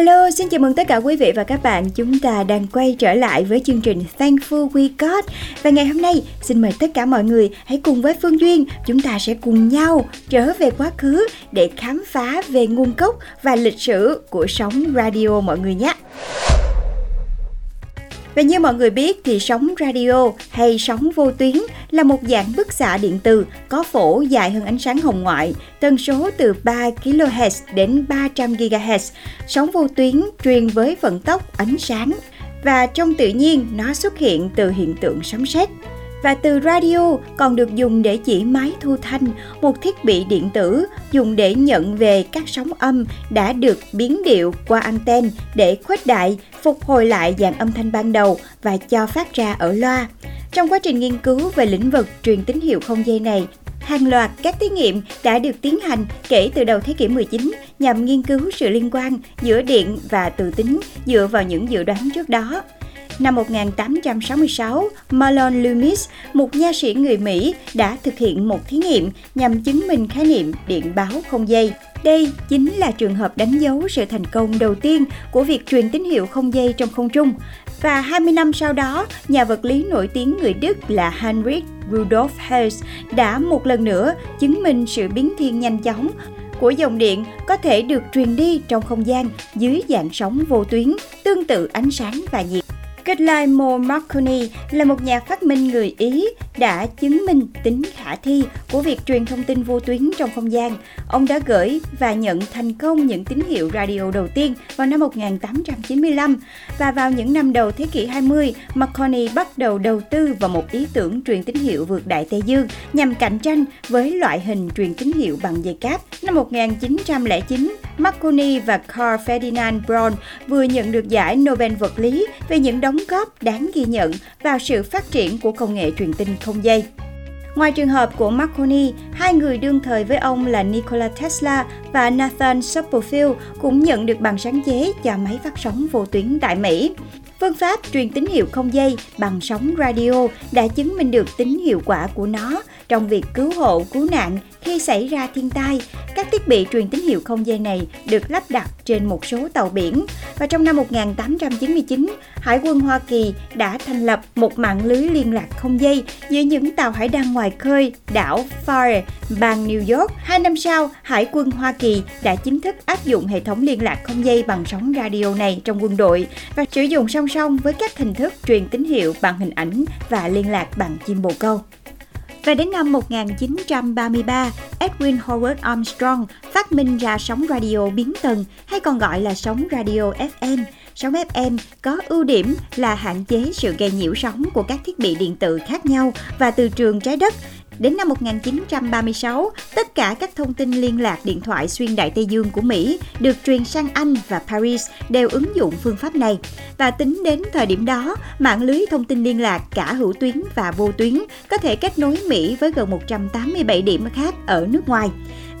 Hello, xin chào mừng tất cả quý vị và các bạn. Chúng ta đang quay trở lại với chương trình Thankful We Got. Và ngày hôm nay, xin mời tất cả mọi người hãy cùng với Phương Duyên, chúng ta sẽ cùng nhau trở về quá khứ để khám phá về nguồn gốc và lịch sử của sóng radio mọi người nhé. Và như mọi người biết thì sóng radio hay sóng vô tuyến là một dạng bức xạ điện từ có phổ dài hơn ánh sáng hồng ngoại, tần số từ 3 kHz đến 300 GHz. Sóng vô tuyến truyền với vận tốc ánh sáng và trong tự nhiên nó xuất hiện từ hiện tượng sấm sét và từ radio còn được dùng để chỉ máy thu thanh, một thiết bị điện tử dùng để nhận về các sóng âm đã được biến điệu qua anten để khuếch đại, phục hồi lại dạng âm thanh ban đầu và cho phát ra ở loa. Trong quá trình nghiên cứu về lĩnh vực truyền tín hiệu không dây này, hàng loạt các thí nghiệm đã được tiến hành kể từ đầu thế kỷ 19 nhằm nghiên cứu sự liên quan giữa điện và từ tính dựa vào những dự đoán trước đó. Năm 1866, Marlon Loomis, một nha sĩ người Mỹ, đã thực hiện một thí nghiệm nhằm chứng minh khái niệm điện báo không dây. Đây chính là trường hợp đánh dấu sự thành công đầu tiên của việc truyền tín hiệu không dây trong không trung. Và 20 năm sau đó, nhà vật lý nổi tiếng người Đức là Heinrich Rudolf Hertz đã một lần nữa chứng minh sự biến thiên nhanh chóng của dòng điện có thể được truyền đi trong không gian dưới dạng sóng vô tuyến, tương tự ánh sáng và nhiệt. Guglielmo Marconi là một nhà phát minh người Ý đã chứng minh tính khả thi của việc truyền thông tin vô tuyến trong không gian. Ông đã gửi và nhận thành công những tín hiệu radio đầu tiên vào năm 1895 và vào những năm đầu thế kỷ 20, Marconi bắt đầu đầu tư vào một ý tưởng truyền tín hiệu vượt Đại Tây Dương nhằm cạnh tranh với loại hình truyền tín hiệu bằng dây cáp. Năm 1909, Marconi và Carl Ferdinand Braun vừa nhận được giải Nobel vật lý về những đóng góp đáng ghi nhận vào sự phát triển của công nghệ truyền tin không dây. Ngoài trường hợp của Marconi, hai người đương thời với ông là Nikola Tesla và Nathan Supplefield cũng nhận được bằng sáng chế cho máy phát sóng vô tuyến tại Mỹ. Phương pháp truyền tín hiệu không dây bằng sóng radio đã chứng minh được tính hiệu quả của nó trong việc cứu hộ, cứu nạn khi xảy ra thiên tai. Các thiết bị truyền tín hiệu không dây này được lắp đặt trên một số tàu biển và trong năm 1899, Hải quân Hoa Kỳ đã thành lập một mạng lưới liên lạc không dây giữa những tàu hải đăng ngoài khơi đảo Fire, bang New York. Hai năm sau, Hải quân Hoa Kỳ đã chính thức áp dụng hệ thống liên lạc không dây bằng sóng radio này trong quân đội và sử dụng song song với các hình thức truyền tín hiệu bằng hình ảnh và liên lạc bằng chim bồ câu. Và đến năm 1933, Edwin Howard Armstrong phát minh ra sóng radio biến tần hay còn gọi là sóng radio FM. Sóng FM có ưu điểm là hạn chế sự gây nhiễu sóng của các thiết bị điện tử khác nhau và từ trường trái đất Đến năm 1936, tất cả các thông tin liên lạc điện thoại xuyên Đại Tây Dương của Mỹ được truyền sang Anh và Paris đều ứng dụng phương pháp này. Và tính đến thời điểm đó, mạng lưới thông tin liên lạc cả hữu tuyến và vô tuyến có thể kết nối Mỹ với gần 187 điểm khác ở nước ngoài.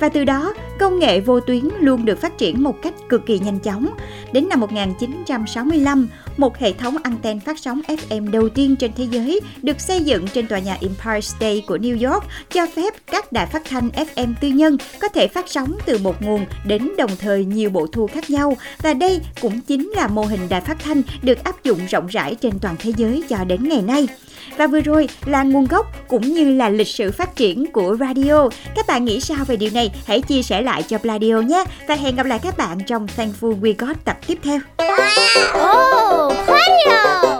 Và từ đó, công nghệ vô tuyến luôn được phát triển một cách cực kỳ nhanh chóng. Đến năm 1965, một hệ thống anten phát sóng FM đầu tiên trên thế giới được xây dựng trên tòa nhà Empire State của New York cho phép các đài phát thanh FM tư nhân có thể phát sóng từ một nguồn đến đồng thời nhiều bộ thu khác nhau và đây cũng chính là mô hình đài phát thanh được áp dụng rộng rãi trên toàn thế giới cho đến ngày nay. Và vừa rồi là nguồn gốc cũng như là lịch sử phát triển của radio. Các bạn nghĩ sao về điều này? Hãy chia sẻ lại lại cho Pladio nhé. Và hẹn gặp lại các bạn trong Thankful We Got tập tiếp theo. Oh, Pladio!